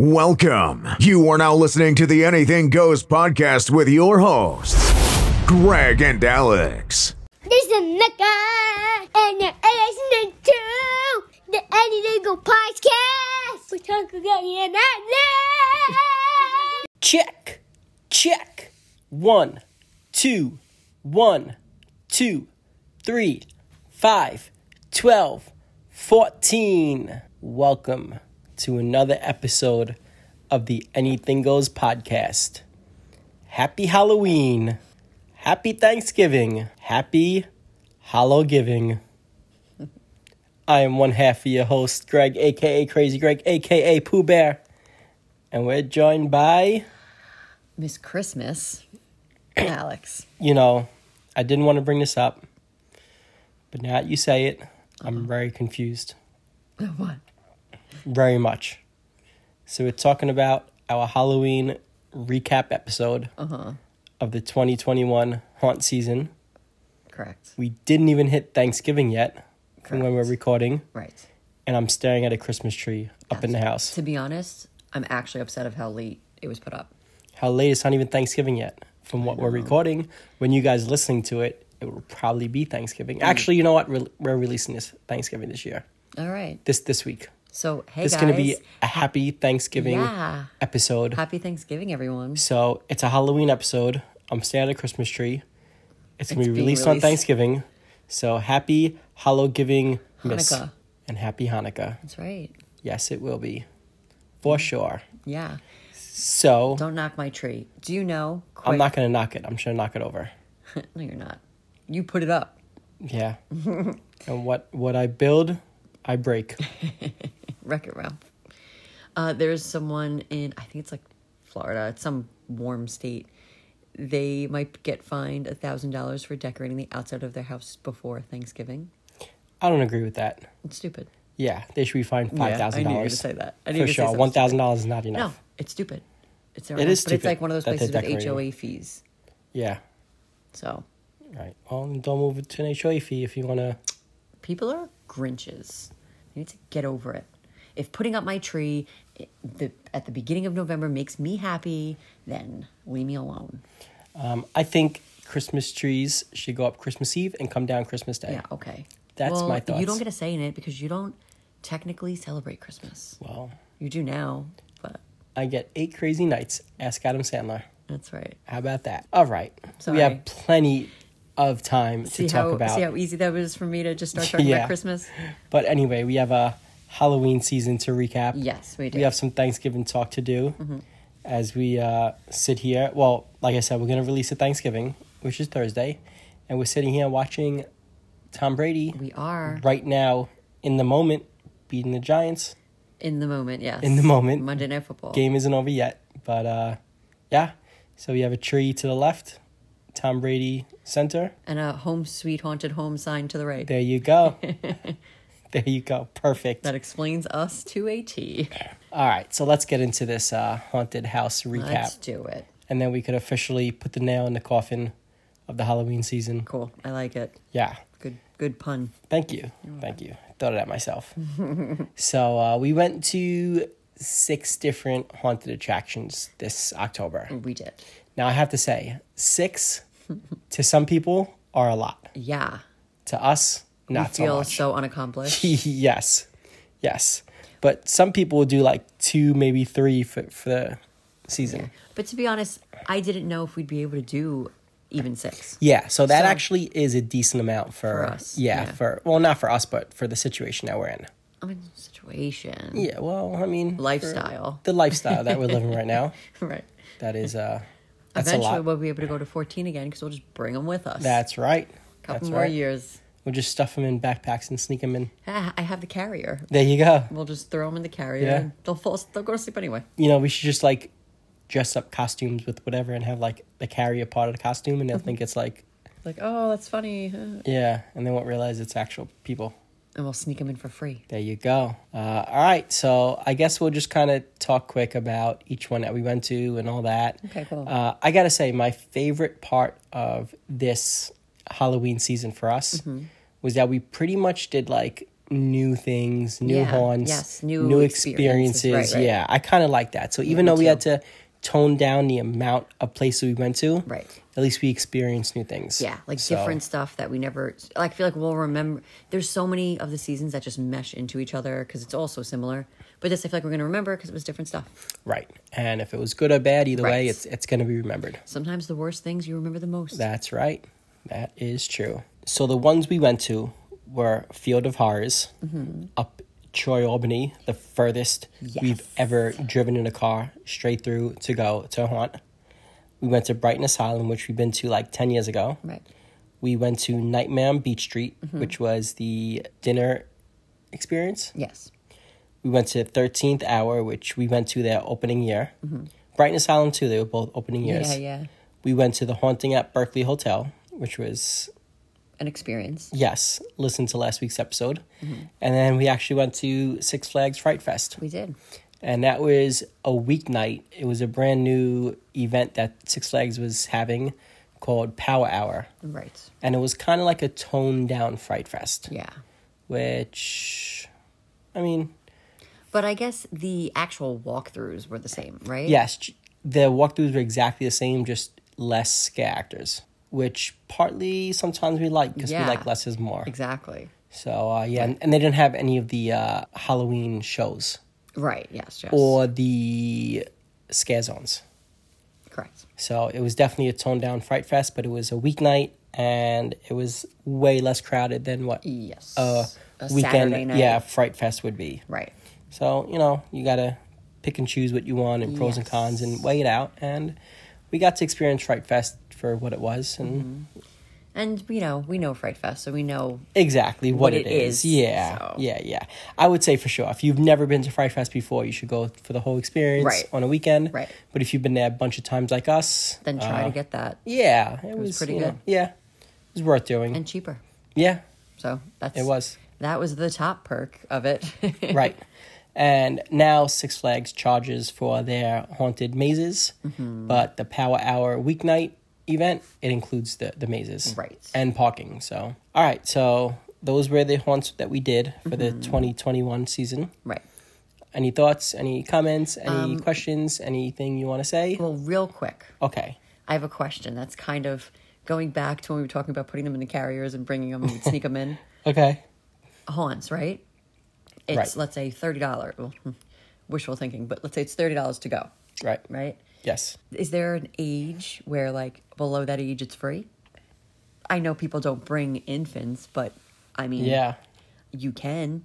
Welcome. You are now listening to the Anything Goes podcast with your hosts, Greg and Alex. This is Mecca, and you're listening to the Anything Go podcast. We're talking about it now. Check. Check. One, two, one, two, three, five, twelve, fourteen. Welcome to another episode of the Anything Goes podcast. Happy Halloween. Happy Thanksgiving. Happy Hollow Giving. I am one half of your host, Greg, aka Crazy Greg, aka Pooh Bear. And we're joined by Miss Christmas, Alex. you know, I didn't want to bring this up, but now that you say it, I'm uh-huh. very confused. What? Very much. So we're talking about our Halloween recap episode uh-huh. of the 2021 haunt season. Correct. We didn't even hit Thanksgiving yet from when we're recording, Right. and I'm staring at a Christmas tree up in the house. To be honest, I'm actually upset of how late it was put up. How late? It's not even Thanksgiving yet. From what we're recording, when you guys listening to it, it will probably be Thanksgiving. Mm. Actually, you know what? We're, we're releasing this Thanksgiving this year. All right. This this week. So, hey This is going to be a happy Thanksgiving Yeah. episode. Happy Thanksgiving, everyone. So it's a Halloween episode. I'm staring at a Christmas tree. It's going to be being released on. Thanksgiving. So happy Hallow Giving Miss Hanukkah. and happy Hanukkah. That's right. Yes, it will be for mm. sure. Yeah. So Don't knock my tree. Do you know? I'm not going to knock it. I'm to knock it over. no, you're not. You put it up. Yeah. and what what I build, I break. Wreck it, Ralph. Uh, there's someone in, I think it's like Florida, it's some warm state. They might get fined a $1,000 for decorating the outside of their house before Thanksgiving. I don't agree with that. It's stupid. Yeah, they should be fined Yeah, five thousand I knew you were gonna say that. I knew for you were gonna say sure. One thousand dollars is not enough. No, it's stupid. It's their It own- is but it's like one of those places with. HOA fees. Yeah. So Right. Well, don't move it to an HOA fee if you want to. people are Grinches. You need to get over it. If putting up my tree the, at the beginning of November makes me happy, then leave me alone. Um, I think Christmas trees should go up Christmas Eve and come down Christmas Day. Yeah, okay. That's well, my thoughts. You don't get a say in it because you don't technically celebrate Christmas. Well, You do now, but I get eight crazy nights. Ask Adam Sandler. that's right. How about that? All right. Sorry. We have plenty of time See to talk how about. see how easy that was for me to just start talking Yeah. about Christmas. But anyway, we have a Halloween season to recap. Yes, we do. Mm-hmm. We have some Thanksgiving talk to do as we uh, sit here. Well, like I said, we're going to release a Thanksgiving, which is Thursday. And we're sitting here watching Tom Brady We are right now in the moment beating the Giants. in the moment. Yes, In the moment. Monday Night Football. Game isn't over yet. But uh, yeah. So we have a tree to the left, Tom Brady center. and a home sweet haunted home sign to the right. There you go. there you go. Perfect. That explains us to a T. All right, so let's get into this uh, haunted house recap, Let's do it. and then we could officially put the nail in the coffin of the Halloween season. Cool. I like it. Yeah, Good. Good pun. thank you, thank you. Thought of that myself. so uh, we went to six different haunted attractions this October. We did. Now I have to say, six to some people are a lot. Yeah. To us, not so feel much. so unaccomplished. yes, yes. But some people will do like two, maybe three for, for the season. but to be honest, I didn't know if we'd be able to do even six. Yeah, so that So- actually is a decent amount for, For us, Yeah, yeah. for well, not for us, but for the situation that we're in. I mean, situation. Yeah, well, I mean, Lifestyle. the lifestyle that we're living right now. right. That is uh, that's Eventually, we'll be able to go to 14 again because we'll just bring them with us. That's right. A couple That's more right. years. We'll just stuff them in backpacks and sneak them in. Ah, I have the carrier. There you go. We'll just throw them in the carrier. Yeah. and They'll fall. They'll go to sleep anyway. You know, we should just like dress up costumes with whatever and have like the carrier part of the costume, and they'll think it's like Like, oh, that's funny. yeah, and they won't realize it's actual people. And we'll sneak them in for free. There you go. Uh, all right, so I guess we'll just kind of talk quick about each one that we went to and all that. Okay, cool. Uh, I gotta say, my favorite part of this Halloween season for us Mm-hmm. was that we pretty much did like new things, new Yeah, haunts, yes, new new experiences, experiences. right, right. Yeah, I kind of like that. So even me though we too. had to tone down the amount of places we went to, Right. At least we experienced new things. Yeah, like So, different stuff that we never. Like, I feel like we'll remember. There's so many of the seasons that just mesh into each other because it's all so similar. But this, I feel like we're gonna remember because it was different stuff. Right, and if it was good or bad, either way, it's it's going to be remembered. Sometimes the worst things you remember the most. That's right. That is true. So the ones we went to were Field of Horrors mm-hmm. up Troy, Albany, the furthest we've ever driven in a car straight through to go to haunt. We went to Brighton Asylum, which we've been to like 10 years ago. right. We went to Nightmare on Beach Street, mm-hmm. which was the dinner experience. Yes. We went to 13th Hour, which we went to their opening year. Mm-hmm. Brighton Asylum, too, they were both opening years. Yeah, yeah. We went to the Haunting at Berkeley Hotel, which was An experience. Yes, listen to last week's episode. Mm-hmm. And then we actually went to Six Flags Fright Fest. We did. And that was a weeknight. It was a brand new event that Six Flags was having called Power Hour. Right. And it was kind of like a toned down Fright Fest, Yeah. which, I mean, But I guess the actual walkthroughs were the same, right? yes, the walkthroughs were exactly the same, just less scare actors, which partly sometimes we like because Yeah. we like less is more. Exactly. So, uh, yeah, and, and they didn't have any of the uh, Halloween shows. Right. Yes. Yes. or the scare zones. correct. So it was definitely a toned down Fright Fest, but it was a weeknight and it was way less crowded than what Yes. a A weekend yeah Fright Fest would be. Right. So you know you gotta pick and choose what you want and pros and cons and weigh it out. And we got to experience Fright Fest for what it was and Mm-hmm. And you know we know Fright Fest, so we know exactly what, What it it is. is, Yeah, so. yeah, yeah. I would say for sure if you've never been to Fright Fest before, you should go for the whole experience Right. on a weekend. Right. But if you've been there a bunch of times like us, then try uh, to get that Yeah, it, was pretty you know, good. yeah, it was worth doing. and cheaper. yeah, So that's it was That was the top perk of it. right. And now Six Flags charges for their haunted mazes, Mm-hmm. but the Power Hour weeknight event it includes the the mazes, Right. and parking. So, all right, so those were the haunts that we did for the Mm-hmm. 2021 season. right. Any thoughts? Any comments? Any Um, questions? Anything you want to say? Well, real quick, Okay. I have a question that's kind of going back to when we were talking about putting them in the carriers and bringing them and sneak them in. Okay. Haunts, right? It's Right. let's say thirty dollars. Well, hmm, wishful thinking, but let's say it's thirty dollars to go, Right. right? Yes. Is there an age where, like, below that age, it's free? I know people don't bring infants, but I mean, Yeah. you can.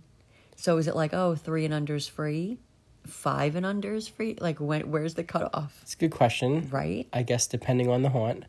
So is it like, oh, three and under's free, five and under's free? Like, when? Where's the cutoff? It's a good question. Right? I guess depending on the haunt,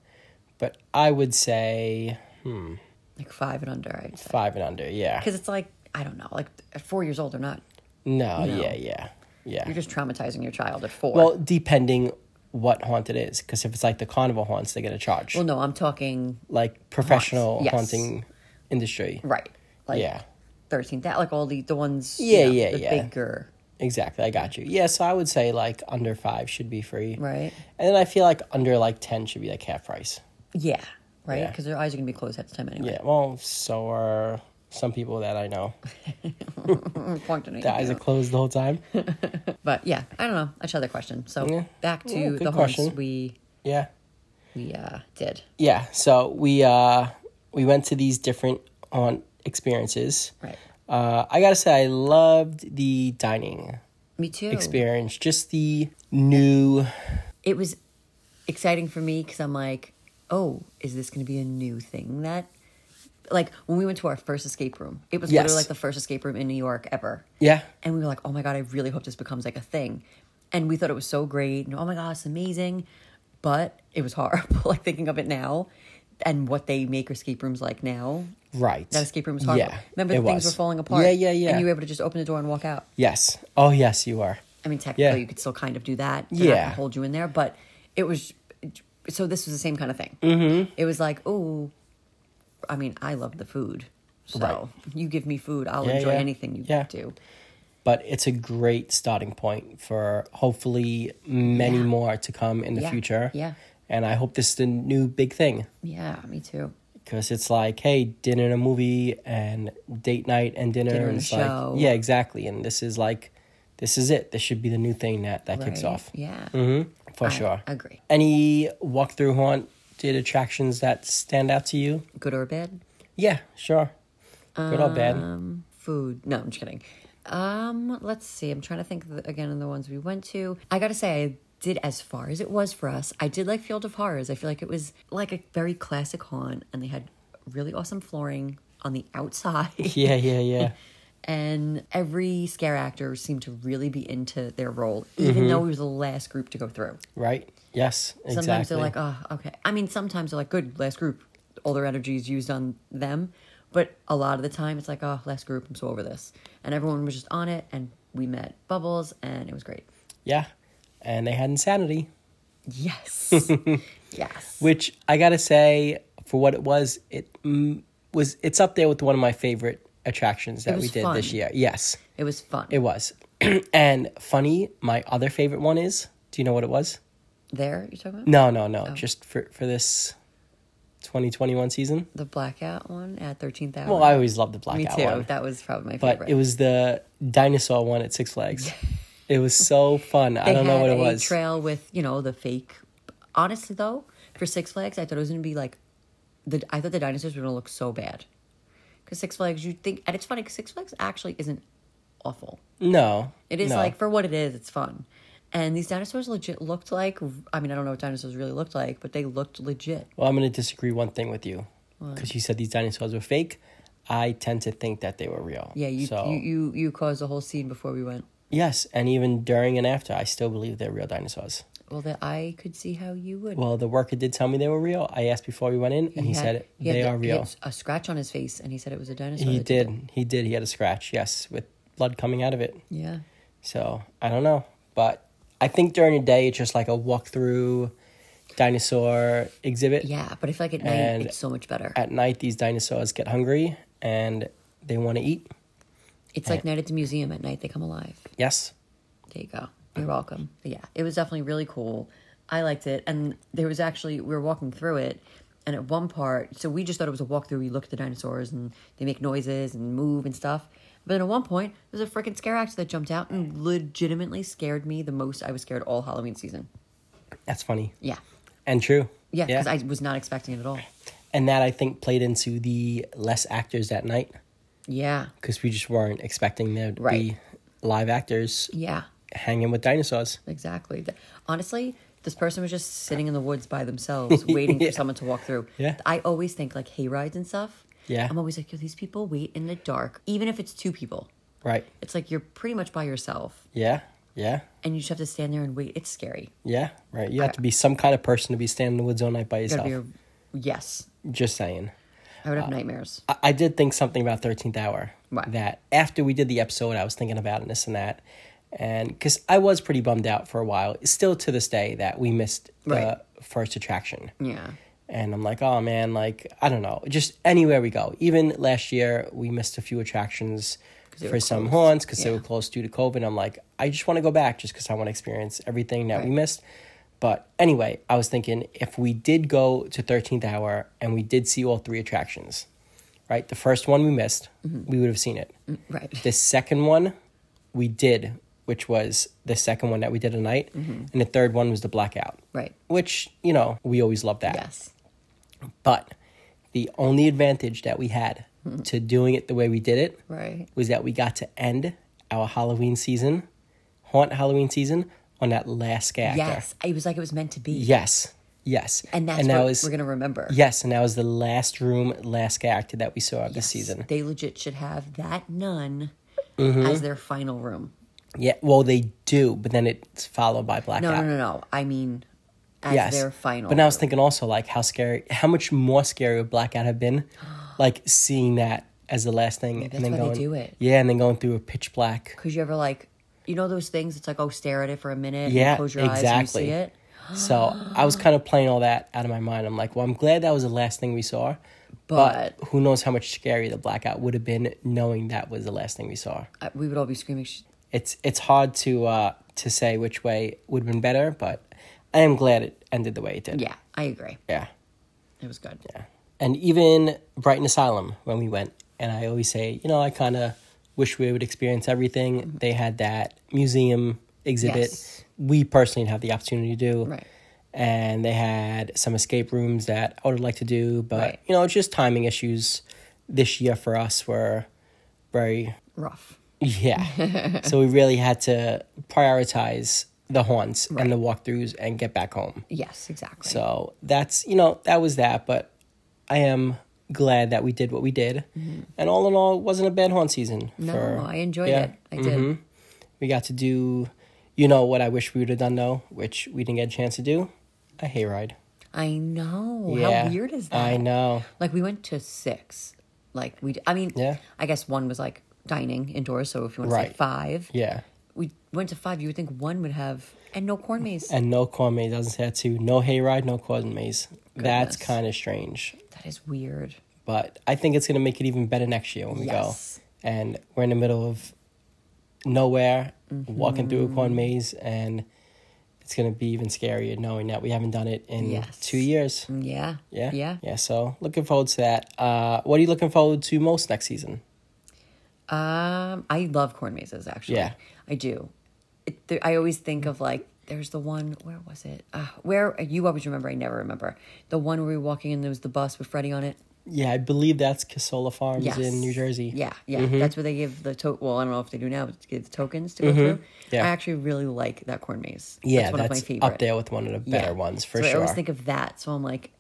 but I would say hmm. Like five and under, I'd say. five and under. Yeah. Because it's like I don't know, like at four years old or not. No, No. yeah, yeah, yeah. You're just traumatizing your child at four. well, depending what haunt it is, because if it's like the carnival haunts, they get a charge. well, no, I'm talking like professional yes. haunting industry. right, like yeah, thirteen. That like all the the ones. you Yeah, know, yeah, the yeah. bigger. exactly. I got you. Yeah, so I would say like under five should be free, Right. And then I feel like under like ten should be like half price. Yeah, right. Yeah. Because their eyes are gonna be closed at the time anyway. Yeah. Well, so are some people that I know. Pointing The eyes are closed the whole time. But yeah, I don't know. That's another question. So Yeah. back to Yeah, the question. we Yeah. we uh did. Yeah. So we uh we went to these different haunt experiences. Right. Uh, I gotta say, I loved the dining Me too. experience. Just the new, it was exciting for me because I'm like, oh, is this going to be a new thing that, like, when we went to our first escape room, it was Yes. literally like the first escape room in New York ever. yeah, And we were like, oh my God, I really hope this becomes like a thing. And we thought it was so great. And oh my God, it's amazing. But it was horrible, like thinking of it now and what they make escape rooms like now. right. That escape room was horrible. Yeah, Remember the things was. were falling apart? Yeah, yeah, yeah. And you were able to just open the door and walk out. Yes. Oh, yes, you are. I mean, technically, Yeah. you could still kind of do that. They're Yeah. hold you in there, but it was. So this was the same kind of thing. Mm-hmm. It was like, oh, I mean, I love the food, so Right. you give me food, I'll Yeah, enjoy yeah. anything you Yeah. do. But it's a great starting point for hopefully many Yeah. more to come in the future. yeah. And I hope this is the new big thing. Yeah, me too. because it's like, hey, dinner and a movie and date night and dinner, Dinner and it's show. like, yeah, exactly. And this is like, this is it. This should be the new thing that that kicks off. Yeah. Mm-hmm. For I sure. Agree. Any walkthrough haunted attractions that stand out to you? Good or bad? Yeah, sure. Good or bad? Um, food. No, I'm just kidding. Um, let's see. I'm trying to think of the, again of the ones we went to. I gotta say, I did as far as it was for us. I did like Field of Horrors. I feel like it was like a very classic haunt, and they had really awesome flooring on the outside. Yeah, yeah, yeah. and every scare actor seemed to really be into their role, even Mm-hmm. though we was the last group to go through. right? Yes, exactly. Sometimes they're like, oh, okay. I mean, sometimes they're like, good, last group. All their energy is used on them. But a lot of the time, it's like, oh, last group, I'm so over this. And everyone was just on it, and we met Bubbles, and it was great. yeah. And they had insanity, Yes. yes. which I gotta say, for what it was, it mm, was. It's up there with one of my favorite attractions that we did fun. this year. Yes, It was fun. it was. and funny, my other favorite one is. Do you know what it was? There, you talking about? No, no, no. Oh. Just for for this 2021 season. The blackout one at 13th hour. Well, I always loved the Me blackout too. one, That was probably my favorite. but it was the dinosaur one at Six Flags. it was so fun. I don't know what it a was. trail with you know the fake. Honestly, though, for Six Flags, I thought it was gonna be like the. I thought the dinosaurs were gonna look so bad. Because Six Flags, you think, and it's funny because Six Flags actually isn't awful. no, It is no. like for what it is, it's fun. And these dinosaurs legit looked like. I mean, I don't know what dinosaurs really looked like, but they looked legit. Well, I'm going to disagree one thing with you because you said these dinosaurs were fake. I tend to think that they were real. Yeah, you So, you, you you caused the whole scene before we went. yes, and even during and after, I still believe they're real dinosaurs. Well, that I could see how you would. Well, the worker did tell me they were real. I asked before we went in, and he, had- said he they the- are he real. had a scratch on his face, and he said it was a dinosaur. He did did. He did. He had a scratch. Yes, with blood coming out of it. Yeah. So I don't know, but I think during the day it's just like a walkthrough dinosaur exhibit. Yeah, but I feel like at night it's so much better. At night, these dinosaurs get hungry and they want to eat. It's like night at the museum. At night they come alive. Yes. There you go. You're welcome. But yeah, it was definitely really cool. I liked it, and there was actually we were walking through it, and at one part, so we just thought it was a walkthrough. We look at the dinosaurs and they make noises and move and stuff. But then at one point, there's a freaking scare actor that jumped out and mm. legitimately scared me the most. I was scared all Halloween season. That's funny Yeah, and true. yeah, because I was not expecting it at all. and that I think played into the less actors that night Yeah, because we just weren't expecting there to Right. be live actors yeah, hanging with dinosaurs. exactly. Th- Honestly, this person was just sitting in the woods by themselves, waiting for someone to walk through. Yeah. I always think like hay rides and stuff. Yeah. I'm always like, yo, these people wait in the dark, even if it's two people. Right. It's like you're pretty much by yourself, Yeah. Yeah. and you just have to stand there and wait. It's scary. Yeah. Right. You have to be some kind of person to be standing in the woods all night by You yourself. be a, yes, Just saying. I would have uh, nightmares. I, I did think something about 13th Hour. What? That after we did the episode, I was thinking about it, this and that. And because I was pretty bummed out for a while, still to this day, that we missed the Right. first attraction. Yeah, And I'm like, oh man, like, I don't know. Just anywhere we go. Even last year, we missed a few attractions for some haunts because they were closed due to COVID. I'm like, I just want to go back just because I want to experience everything that we missed. But anyway, I was thinking if we did go to 13th Hour and we did see all three attractions, right? The first one we missed, Mm-hmm. we would have seen it. right. The second one we did, which was the second one that we did at night. Mm-hmm. And the third one was the blackout, Right. which, you know, we always love that. Yes. But the only advantage that we had to doing it the way we did it Right. was that we got to end our Halloween season, haunt Halloween season, on that last actor. Yes. It was like it was meant to be. Yes. Yes. And that's that what was we're gonna remember. Yes, and that was the last room, last actor that we saw of this Yes. season. They legit should have that nun Mm-hmm. as their final room. Yeah, well they do, but then it's followed by blackout. No, no, no, no. I mean, as yes. their final. But now I was thinking also like how scary, how much more scary would blackout have been, like seeing that as the last thing, and then going, do it. yeah, and then going through a pitch black. Because you ever like, you know, those things? It's like, oh, stare at it for a minute. and Yeah, close your eyes exactly. and you see it. So I was kind of playing all that out of my mind. I'm like, well, I'm glad that was the last thing we saw, But, but who knows how much scary the blackout would have been knowing that was the last thing we saw. uh, we would all be screaming. It's it's hard to uh, to say which way would have been better, but I am glad it ended the way it did. Yeah, I agree. yeah, It was good. yeah. and even Brighton Asylum when we went, and I always say, you know, I kind of wish we would experience everything. Mm-hmm. They had that museum exhibit. Yes. We personally didn't have the opportunity to do, Right. And they had some escape rooms that I would like to do, but Right. you know, it's just timing issues. This year for us were very Rough. yeah. so we really had to prioritize the haunts Right. and the walkthroughs and get back home. Yes, exactly. So that's you know that was that, but I am glad that we did what we did, and all in all, it wasn't a bad haunt season. Mm-hmm. No, for- I enjoyed yeah, it. I did. mhm. We got to do, you know, what I wish we would have done though, which we didn't get a chance to do, a hayride. I know. Yeah, How weird is that? I know. Like we went to six. Like we, I mean, Yeah. I guess one was like dining indoors. So if you want to say five, Yeah, we went to five. You would think one would have, and no corn maze. and no corn maze. Doesn't say that too. No hayride, no corn maze. That's kind of strange. that is weird. but I think it's going to make it even better next year when we Yes. go. And we're in the middle of nowhere, Mm-hmm. walking through a corn maze, and it's going to be even scarier knowing that we haven't done it in Yes. two years. Yeah. Yeah, Yeah. yeah. So looking forward to that. Uh, what are you looking forward to most next season? Um, I love corn mazes. Actually, Yeah. I do. It, there, I always think of like there's the one where was it? Uh, where you always remember? I never remember the one where we were walking and there was the bus with Freddie on it. Yeah, I believe that's Casola Farms Yes. in New Jersey. Yeah, yeah. That's where they give the to. Well, I don't know if they do now, but give tokens to go through. Mm-hmm. Yeah. I actually really like that corn maze. yeah, that's one that's, of my favorite. up there with one of the better Yeah. ones for so sure. I always think of that. So I'm like,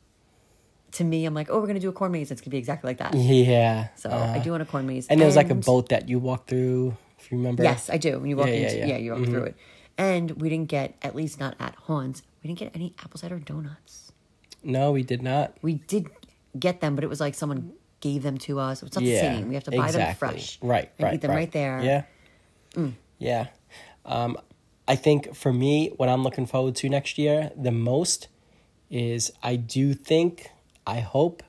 to me, I'm like, oh, we're gonna do a corn maze. It's gonna be exactly like that. yeah. So I uh, do want a corn maze. And there was like a boat that you walk through, if you remember. Yes, I do. When you walk Yeah, yeah, into, yeah. yeah, you walk through it. And we didn't get, at least not at Hans, we didn't get any apple cider donuts. No, we did not. We did get them, but it was like someone gave them to us. It's not yeah, the same. We have to buy them fresh. Right, and right, eat them right, there. Yeah, Mm. yeah. Um, I think for me, what I'm looking forward to next year the most is I do think, I hope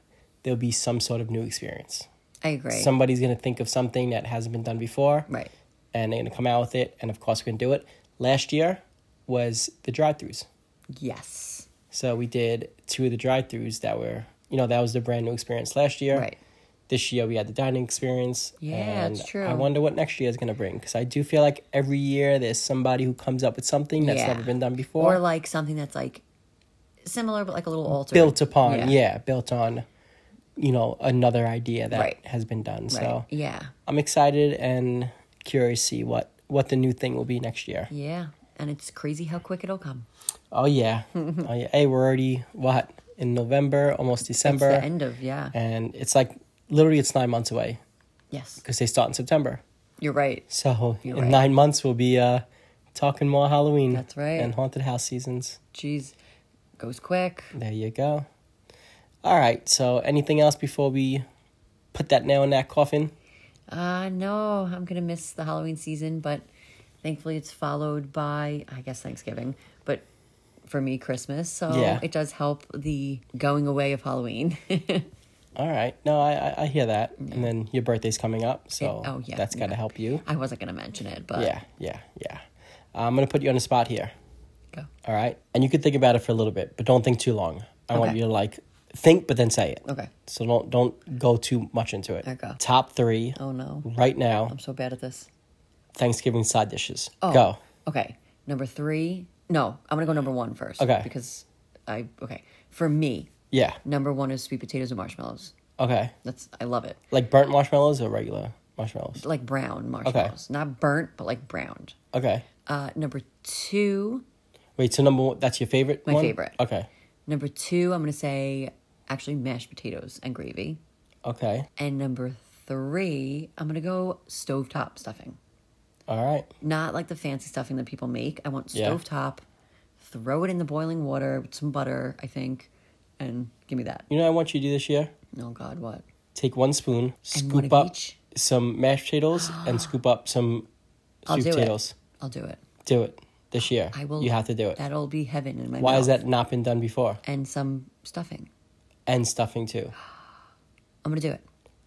there'll be some sort of new experience. I agree. Somebody's gonna think of something that hasn't been done before, right. and they're gonna come out with it, and of course we're gonna do it. Last year was the drive-throughs. Yes. So we did two of the drive-throughs that were, you know, that was the brand new experience last year. Right. This year we had the dining experience. Yeah, and it's true. I wonder what next year is going to bring because I do feel like every year there's somebody who comes up with something that's Yeah. never been done before, Or like something that's like similar, but like a little altered. built upon. Yeah. Yeah. built on, you know, another idea that Right. has been done. Right. So Yeah. I'm excited and curious to see what what the new thing will be next year. Yeah. And it's crazy how quick it'll come. Oh yeah, oh yeah. Hey, we're already what in November, almost It's December, the end of, yeah. and it's like literally it's nine months away Yes. because they start in September. You're right. So You're in right. nine months we'll be uh, talking more Halloween. That's right. And haunted house seasons. Jeez. Goes quick. There you go. All right. So anything else before we put that nail in that coffin? Uh no, I'm gonna miss the Halloween season, but thankfully it's followed by I guess Thanksgiving. But for me, Christmas. So Yeah. it does help the going away of Halloween. All right. No, I I, hear that. And then your birthday's coming up, so oh, yeah, that's got to yeah. help you. I wasn't gonna mention it, but Yeah, yeah, yeah. I'm gonna put you on the spot here. Go. All right, and you can think about it for a little bit, but don't think too long. I want you to like think, but then say it. Okay. So don't don't go too much into it. Okay. Top three Oh no. right now. I'm so bad at this. Thanksgiving side dishes. Oh. Go. Okay. Number three. No, I'm gonna go number one first. Okay. Because I okay. For me, Yeah. number one is sweet potatoes and marshmallows. Okay. That's I love it. Like burnt marshmallows or regular marshmallows. Like brown marshmallows. Not burnt, but like browned. Okay. Uh number two Wait. So number one, that's your favorite. My one? favorite. Okay. Number two, I'm to say actually mashed potatoes and gravy. Okay. And number three, I'm to go stovetop stuffing. All right. Not like the fancy stuffing that people make. I want Yeah. stovetop. Throw it in the boiling water with some butter, I think, and give me that. You know what I want you to do this year? Oh, God, what? Take one spoon, And scoop one of up each? some mashed potatoes, and scoop up some I'll sweet do potatoes. it. I'll do it. Do it this year. I will. You have to do it. That'll be heaven in my Why mouth. has that not been done before? And some stuffing. And stuffing too. I'm going to do it.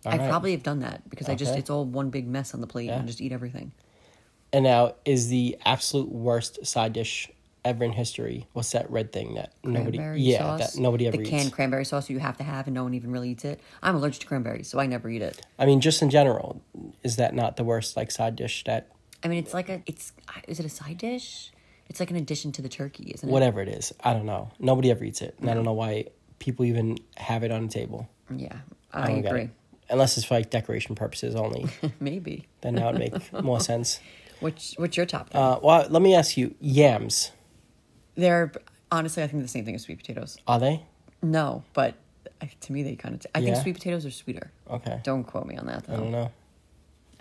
All I right. probably have done that because I just it's all one big mess on the plate Yeah. and just eat everything. And now, is the absolute worst side dish ever in history. What's that red thing that nobody? Cranberry yeah, sauce. that nobody ever the eats. canned cranberry sauce you have to have and no one even really eats it. I'm allergic to cranberries, so I never eat it. I mean, just in general, is that not the worst like side dish that I mean, it's like a it's is it a side dish? It's like an addition to the turkey, isn't it? whatever it is? I don't know. Nobody ever eats it, and I don't know why people even have it on the table. Yeah, I don't get agree. it. Unless it's for like decoration purposes only, Maybe. then that would make more sense. Which what's your top? Uh, well, let me ask you: yams They're honestly, I think the same thing as sweet potatoes. are they No, but I- to me they kind of. I think sweet potatoes are sweeter. okay? Don't quote me on that. Though. I don't know.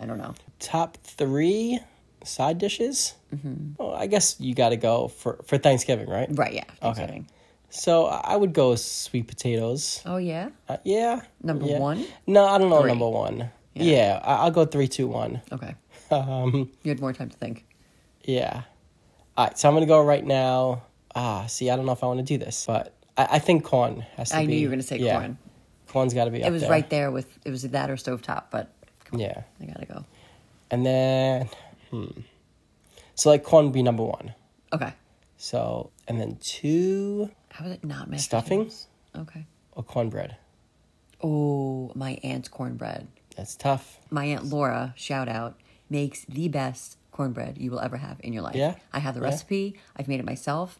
I don't know. Top three side dishes. Mm-hmm. Well, I guess you got to go for for Thanksgiving, right? Right? Yeah. Okay. So I would go sweet potatoes. Oh yeah. Uh, yeah. Number yeah. one? No, I don't know Three. number one. Yeah. Yeah, I- I'll go three, two, one. Okay. Um, You had more time to think. yeah. All right, so I'm gonna go right now. Ah, see, I don't know if I want to do this, but I, I think corn has to I be. knew you were going to say yeah, corn. Corn's got to be. It was there. right there with it was that or stovetop, but Yeah, I gotta go. and then, hmm. So like corn would be number one. Okay. So and then two How is it not mashed Stuffing? potatoes? Okay. or cornbread. Oh, my aunt's cornbread. That's tough. My aunt Laura, shout out, makes the best cornbread you will ever have in your life. Yeah? I have the Yeah. recipe. I've made it myself.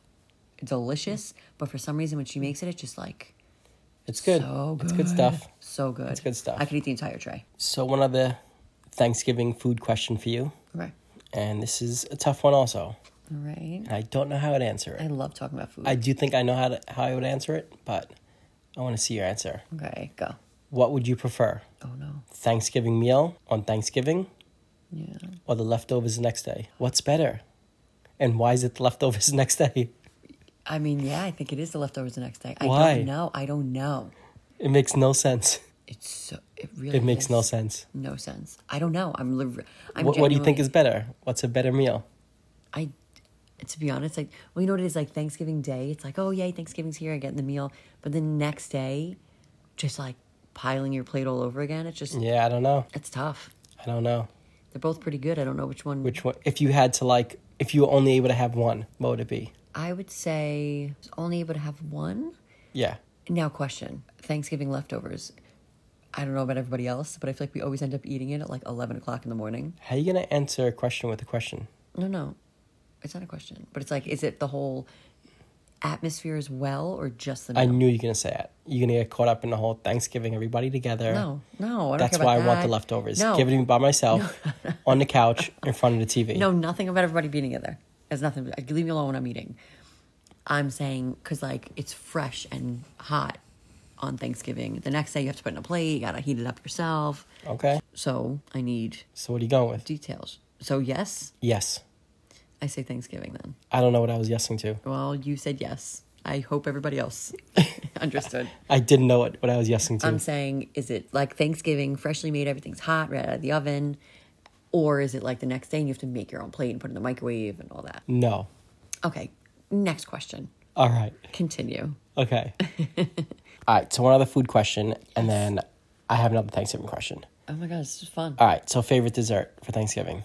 Delicious, but for some reason when she makes it, it's just like It's good. so good. It's good stuff. So good. It's good stuff. I could eat the entire tray. So one other Thanksgiving food question for you, Okay. and this is a tough one also. Right. I don't know how to answer it. I love talking about food. I do think I know how to how I would answer it, but I want to see your answer. okay, go. What would you prefer? Oh no. Thanksgiving meal on Thanksgiving Yeah. or the leftovers the next day? What's better? And why is it the leftovers the next day? I mean, yeah, I think it is the leftovers the next day. I Why? don't know. I don't know. It makes no sense. It's so. It really. It makes no sense. No sense. I don't know. I'm. li- I'm What, what do you think is better? What's a better meal? I, to be honest, like, well, you know what it is? Like Thanksgiving Day, it's like, oh, yay, Thanksgiving's here, I get the meal. But the next day, just like piling your plate all over again, it's just, Yeah, I don't know. it's tough. I don't know. They're both pretty good. I don't know which one. Which one? If you had to like, if you were only able to have one, what would it be? I would say I was only able to have one. Yeah. Now, question Thanksgiving leftovers. I don't know about everybody else, but I feel like we always end up eating it at like 11 o'clock in the morning. How are you gonna answer a question with a question? No, no. It's not a question. But it's like, is it the whole atmosphere as well or just the meal? I knew you were gonna say it. You're gonna get caught up in the whole Thanksgiving, everybody together. No, no. I don't That's why I want the leftovers. No. Give it to me by myself on the couch in front of the TV. No, nothing about everybody being together. It's nothing. Leave me alone when I'm eating. I'm saying because like it's fresh and hot on Thanksgiving. The next day you have to put it in a plate. You gotta heat it up yourself. Okay. So I need So what are you going with? details. So yes, Yes. I say Thanksgiving then. I don't know what I was yesing to. Well, you said yes. I hope everybody else understood. I didn't know what, what I was yesing to. I'm saying, is it like Thanksgiving, freshly made, everything's hot, right out of the oven? Or is it like the next day and you have to make your own plate and put it in the microwave and all that? no. Okay, next question. All right. Continue. Okay. All right. So one other food question, and then I have another Thanksgiving question. Oh my god, this is fun. All right. So favorite dessert for Thanksgiving.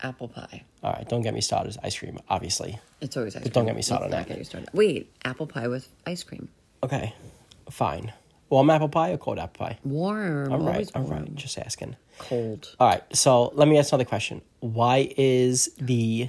Apple pie. All right. Don't get me started. Ice cream, obviously. It's always ice cream. don't get me started on Let's that. get you started. Wait, apple pie with ice cream. Okay. Fine. Warm apple pie or cold apple pie? Warm. All right. All warm. right. Just asking. Cold. All right. So let me ask another question. Why is the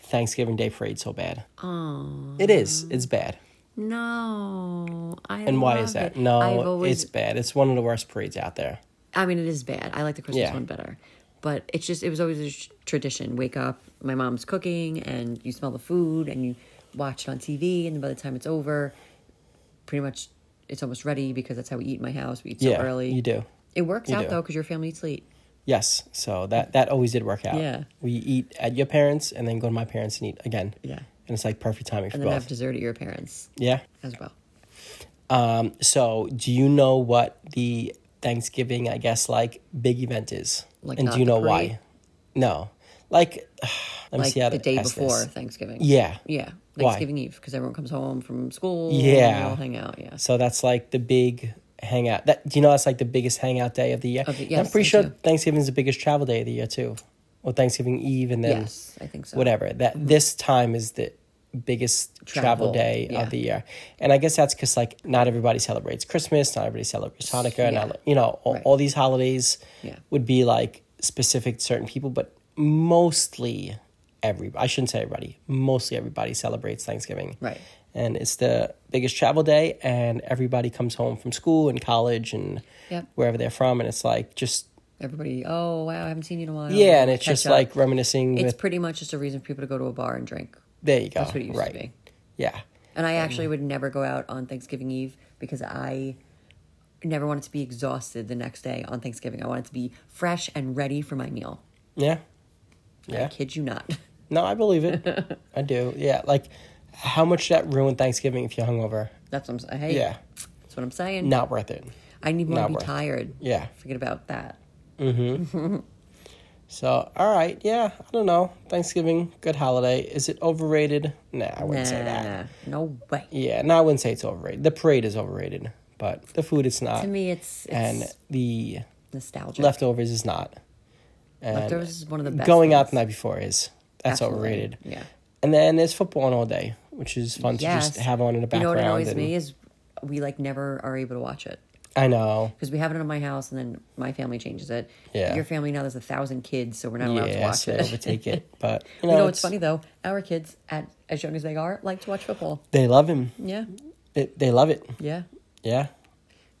Thanksgiving Day parade so bad? Oh. It is. It's bad. No. I And why is that? it. No, always, it's bad. It's one of the worst parades out there. I mean, it is bad. I like the Christmas Yeah. one better. But it's just, it was always a tradition. Wake up, my mom's cooking, and you smell the food, and you watch it on TV, and by the time it's over, pretty much it's almost ready because that's how we eat in my house. We eat so yeah, early. you do. It works You out do. though because your family eats late. Yes. So that that always did work out. Yeah. We eat at your parents and then go to my parents and eat again. Yeah. And it's like perfect timing for And then both. have dessert at your parents yeah. as well. Um, so do you know what the Thanksgiving, I guess, like big event is? Like and do you know parade? why? No. Like let me like see how the day before this. Thanksgiving. Yeah. Yeah. Why? Thanksgiving Eve because everyone comes home from school. Yeah. we all hang out. Yeah. So that's like the big hangout. That do you know that's like the biggest hangout day of the year? Of the- And I'm pretty sure. Thanksgiving is the biggest travel day of the year too, or Thanksgiving Eve, and then Yes, I think so. whatever. That mm-hmm. this time is the biggest travel, Travel, day yeah. of the year. And I guess that's because like not everybody celebrates Christmas, not everybody celebrates Hanukkah, Yeah. not you know all, Right. all these holidays Yeah. would be like specific to certain people, but mostly every I shouldn't say everybody, mostly everybody celebrates Thanksgiving. Right. And it's the biggest travel day, and everybody comes home from school and college and Yep. wherever they're from, and it's like just Everybody, oh wow, I haven't seen you in a while. yeah, and it's Catch just up. like reminiscing it's with. pretty much just a reason for people to go to a bar and drink. there you go. That's what it used right. to be. Yeah. And I actually would never go out on Thanksgiving Eve because I never wanted to be exhausted the next day on Thanksgiving. I wanted to be fresh and ready for my meal. Yeah. I kid you not. No, I believe it. I do. Yeah. Like, how much that ruined Thanksgiving if you're hungover? That's what I'm saying. Hey, Yeah. that's what I'm saying. Not worth it. I need more not to be worth it. tired. Yeah. Forget about that. Mm-hmm. So, all right. Yeah. I don't know. Thanksgiving, good holiday. Is it overrated? Nah, I wouldn't say that. Nah, no way. Yeah. No, I wouldn't say it's overrated. The parade is overrated, but the food is not. To me, it's, it's and the nostalgia. leftovers is not. And Leftovers is one of the best. going out the night before is. That's Absolutely. overrated. Yeah. And then there's football on all day, which is fun to just have on in the background. You know what annoys and- me is we like never are able to watch it I know. because we have it in my house and then my family changes it. Yeah. Your family now there's a thousand kids, so we're not allowed to watch so it. overtake it. But you You know, know, what's it's- funny though? Our kids, at as young as they are, like to watch football. They love him. Yeah, It, they love it. yeah. Yeah.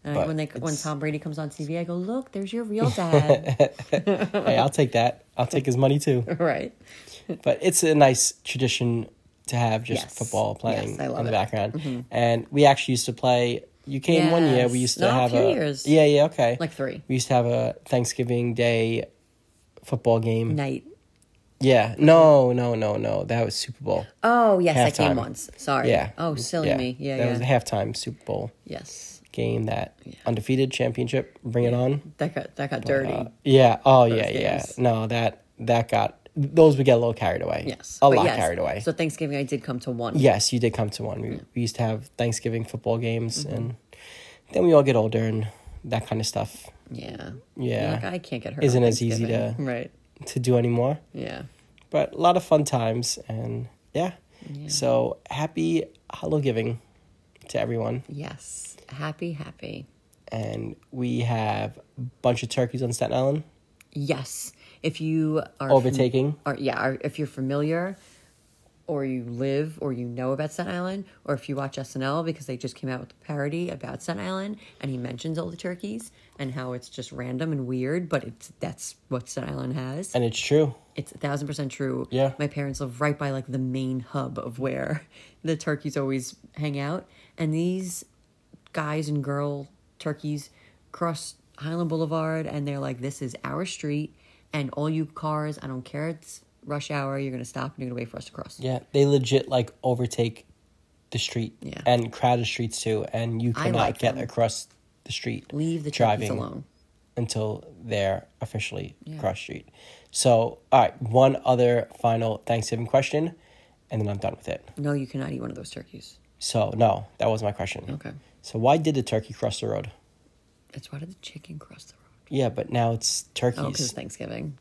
But when they when Tom Brady comes on TV, I go, "Look, there's your real dad." hey, I'll take that. I'll take his money too. right? But it's a nice tradition to have just Yes. football playing Yes, in the it. background. Mm-hmm. And we actually used to play. You came one year. We used to have a years. yeah, yeah, okay. Like three. we used to have a Thanksgiving Day football game. Night. Yeah, no, no, no, no. That was Super Bowl. Oh yes, I came once. Sorry. Yeah. Oh, silly yeah. me. Yeah, yeah. That yeah. was a halftime Super Bowl yes. Game. That undefeated championship. Bring it on. That got that got dirty. Uh, yeah. Oh, yeah, yeah. No, that that got those would get a little carried away. yes. a But lot yes, carried away. So Thanksgiving, I did come to one. yes, you did come to one. We, we used to have Thanksgiving football games, Mm-hmm. and then we all get older and that kind of stuff Yeah. Yeah. Like, I can't get hurt. Isn't as easy to- Right. to do anymore. Yeah. But a lot of fun times, and yeah. So happy Halloween to everyone, Yes. Happy, happy. and we have a bunch of turkeys on Staten Island. Yes. If you are Overtaking. or yeah, are, if you're familiar, or you live, or you know about Staten Island, or if you watch SNL because they just came out with a parody about Staten Island, and he mentions all the turkeys and how it's just random and weird, but it's that's what Staten Island has. And it's true. It's a thousand percent true. Yeah. My parents live right by like the main hub of where the turkeys always hang out. And these guys and girl turkeys cross Hylan Boulevard and they're like, This is our street and all you cars, I don't care it's rush hour, you're gonna stop and you're gonna wait for us to cross. Yeah, they legit like overtake the street Yeah. and crowded streets too, and you cannot like get them. across the street. Leave the driving turkeys alone. until they're officially Yeah. across street. So, all right, one other final Thanksgiving question, and then I'm done with it. No, you cannot eat one of those turkeys. So, no, that was my question. Okay. So, why did the turkey cross the road? It's why did the chicken cross the road? Yeah, but now it's turkeys. Oh, because Thanksgiving.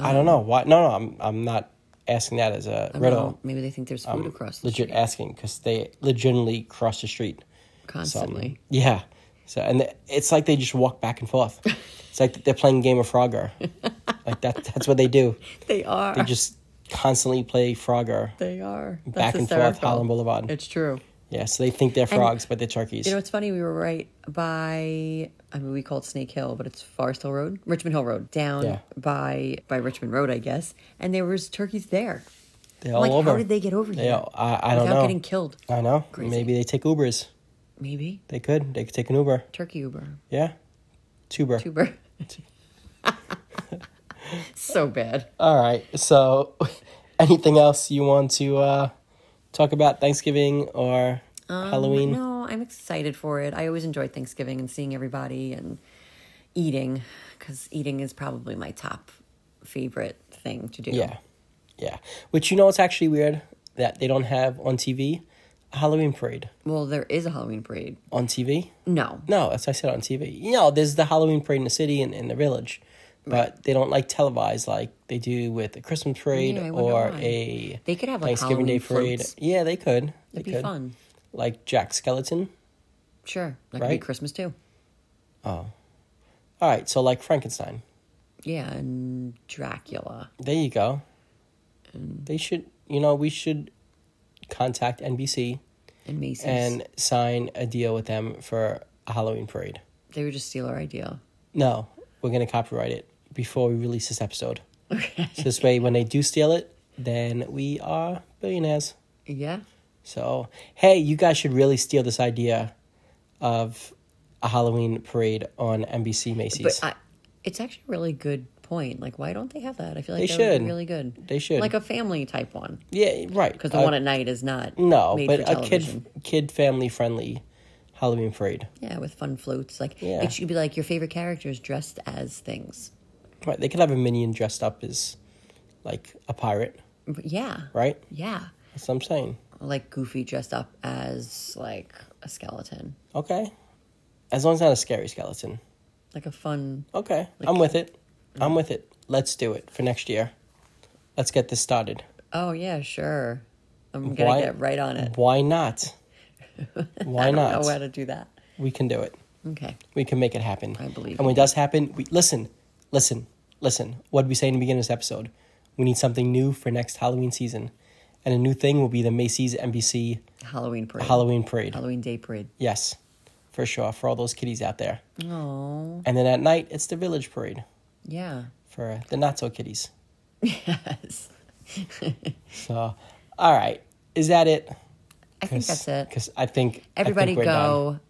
I don't know why. No, no, I'm I'm not asking that as a riddle. know. Maybe they think there's food I'm across the legit street asking because they legitimately cross the street. So, constantly. yeah. So and it's like they just walk back and forth. it's like they're playing Game of Frogger. like that. That's what they do. They are. They just constantly play Frogger. They are. That's Back and forth. Hylan Boulevard. It's true. Yeah. So they think they're frogs, but they're turkeys. You know, it's funny. We were right by. I mean, we call it Snake Hill, but it's Forest Hill Road, Richmond Hill Road, down Yeah. by by Richmond Road, I guess. And there was turkeys there. they're all like, over. how did they get over They here all- I, I don't without know. getting killed? I know. Crazy. Maybe they take Ubers. Maybe They could. They could take an Uber. turkey Uber, Yeah. Tuber. tuber. so bad. All right. So, anything else you want to uh, talk about Thanksgiving or Halloween? Um, No, I'm excited for it. I always enjoy Thanksgiving and seeing everybody and eating because eating is probably my top favorite thing to do. Yeah. Yeah. Which you know it's actually weird that they don't have on TV a Halloween parade Well, there is a Halloween parade. on TV. No. No, as I said on TV. You know, there's the Halloween parade in the city and in the village, but they don't like televised like they do with a Christmas parade Yeah, or why. a They could have, like, Thanksgiving Day Halloween parade. floats. Yeah, they could. They It'd be could. fun. Like Jack Skeleton. Sure. That could be Right? Christmas too. Oh, all right, so like Frankenstein. Yeah, and Dracula. There you go. They should, you know, we should contact NBC And Macy's. and sign a deal with them for a Halloween parade. they would just steal our idea. No, we're going to copyright it before we release this episode. Okay. So this way, when they do steal it, then we are billionaires. Yeah. So, hey, you guys should really steal this idea of a Halloween parade on NBC Macy's. But I, it's actually a really good point. Like, why don't they have that? I feel like They that would should. be really good. They should. Like a family type one. yeah, right. Because the Uh, one at night is not. no, but a kid kid family friendly Halloween parade. Yeah, with fun floats. Like, Yeah. it should be like your favorite characters dressed as things. Right, they could have a minion dressed up as like a pirate, Yeah. right? Yeah. That's what I'm saying. Like Goofy dressed up as like a skeleton. Okay, as long as it's not a scary skeleton. Like a fun. Okay, I'm with it. I'm with it. Let's do it for next year. Let's get this started. Oh, yeah, sure. I'm going Why- get right on it. Why not? Why I don't not? know how to do that. We can do it. Okay. We can make it happen. I believe And when it does happen, we listen, listen, listen. What did we say in the beginning of this episode? We need something new for next Halloween season, and a new thing will be the Macy's NBC Halloween parade. Halloween parade. Halloween day parade. Yes, for sure. For all those kiddies out there. Oh, And then at night, it's the village parade yeah. for the not so kiddies. Yes. So, all right, is that it? I think that's it. Because I think Everybody I think we're done. go.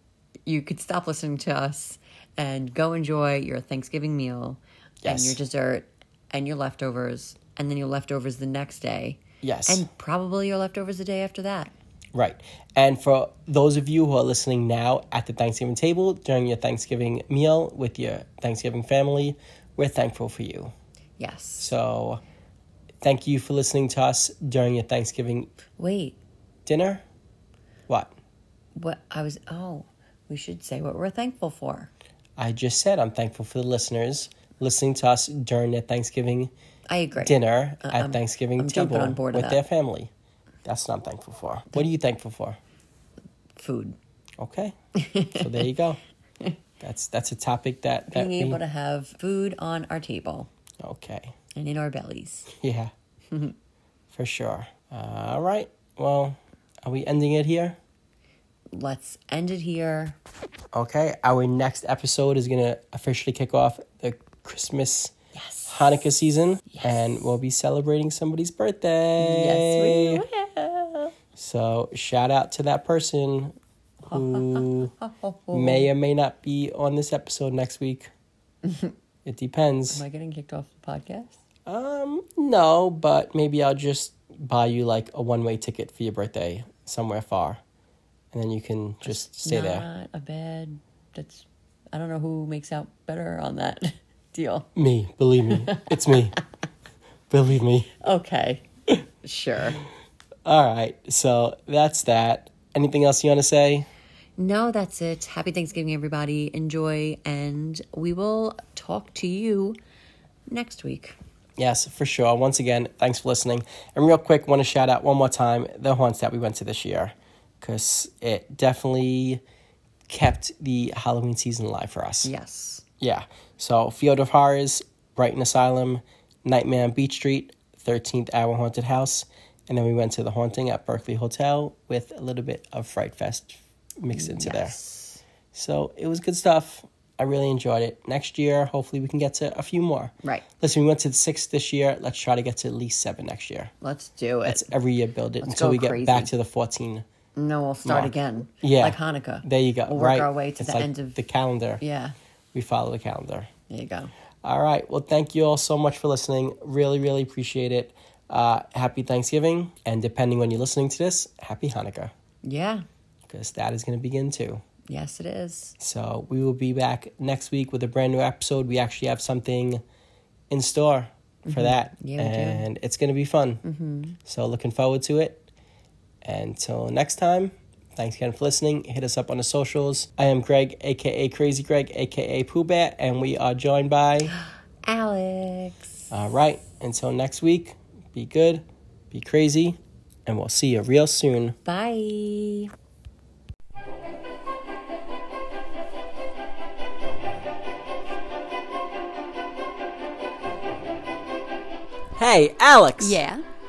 You could stop listening to us and go enjoy your Thanksgiving meal and your dessert and your leftovers and then your leftovers the next day. Yes. And probably your leftovers the day after that. Right. And for those of you who are listening now at the Thanksgiving table during your Thanksgiving meal with your Thanksgiving family, we're thankful for you. Yes. So, thank you for listening to us during your Thanksgiving Wait, dinner. What? what I was oh, we should say what we're thankful for. I just said I'm thankful for the listeners listening to us during their Thanksgiving I agree. dinner Uh, at I'm- Thanksgiving I'm table on board with their family. That's what I'm thankful for. What are you thankful for? Food. Okay. so there you go. That's that's a topic that, that Being we, able to have food on our table Okay. and in our bellies. Yeah. For sure. Uh, all right. Well, are we ending it here? Let's end it here. Okay. Our next episode is going to officially kick off Christmas Yes. Hanukkah season and we'll be celebrating somebody's birthday. Yes, we will. So, shout out to that person who may or may not be on this episode next week. it depends. Am I getting kicked off the podcast? Um, no, but maybe I'll just buy you like a one way ticket for your birthday somewhere far. And then you can just stay Not there. a bad. That's. I don't know who makes out better on that deal. Me, believe me. It's me. believe me. Okay. sure. All right. So that's that. Anything else you want to say? No, that's it. Happy Thanksgiving, everybody. Enjoy, and we will talk to you next week. Yes, for sure. Once again, thanks for listening. And real quick, want to shout out one more time the haunts that we went to this year because it definitely kept the Halloween season alive for us. Yes. Yeah. So Field of Horrors, Brighton Asylum, Nightmare on Beach Street, 13th Hour Haunted House, and then we went to the Haunting at Berkeley Hotel with a little bit of Fright Fest mixed into there. So it was good stuff. I really enjoyed it. Next year, hopefully, we can get to a few more. Right. Listen, we went to the six this year. Let's try to get to at least seven next year. Let's do it. Let's every year build it Let's until we get crazy. back to the 14. no, we'll start Mark. again. Yeah. Like Hanukkah. There you go. We'll work right. our way to It's the like end of. the calendar. yeah. We follow the calendar. There you go. All right. Well, thank you all so much for listening. Really, really appreciate it. Uh, happy Thanksgiving. And depending when you're listening to this, happy Hanukkah, Yeah. because that is going to begin too. Yes, it is. So we will be back next week with a brand new episode. We actually have something in store for that. Mm-hmm. Yeah, we do. and it's going to be fun. Mm-hmm. So looking forward to it. Until next time, thanks again for listening. Hit us up on the socials. I am Greg, aka Crazy Greg, aka Pooh Bear, and we are joined by. Alex. All right. Until next week, be good, be crazy, and we'll see you real soon. Bye. Hey, Alex. Yeah.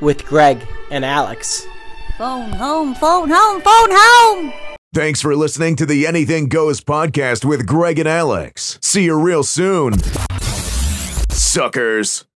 with Greg and Alex. Phone home, phone home, phone home! Thanks for listening to the Anything Goes podcast with Greg and Alex. See you real soon. Suckers.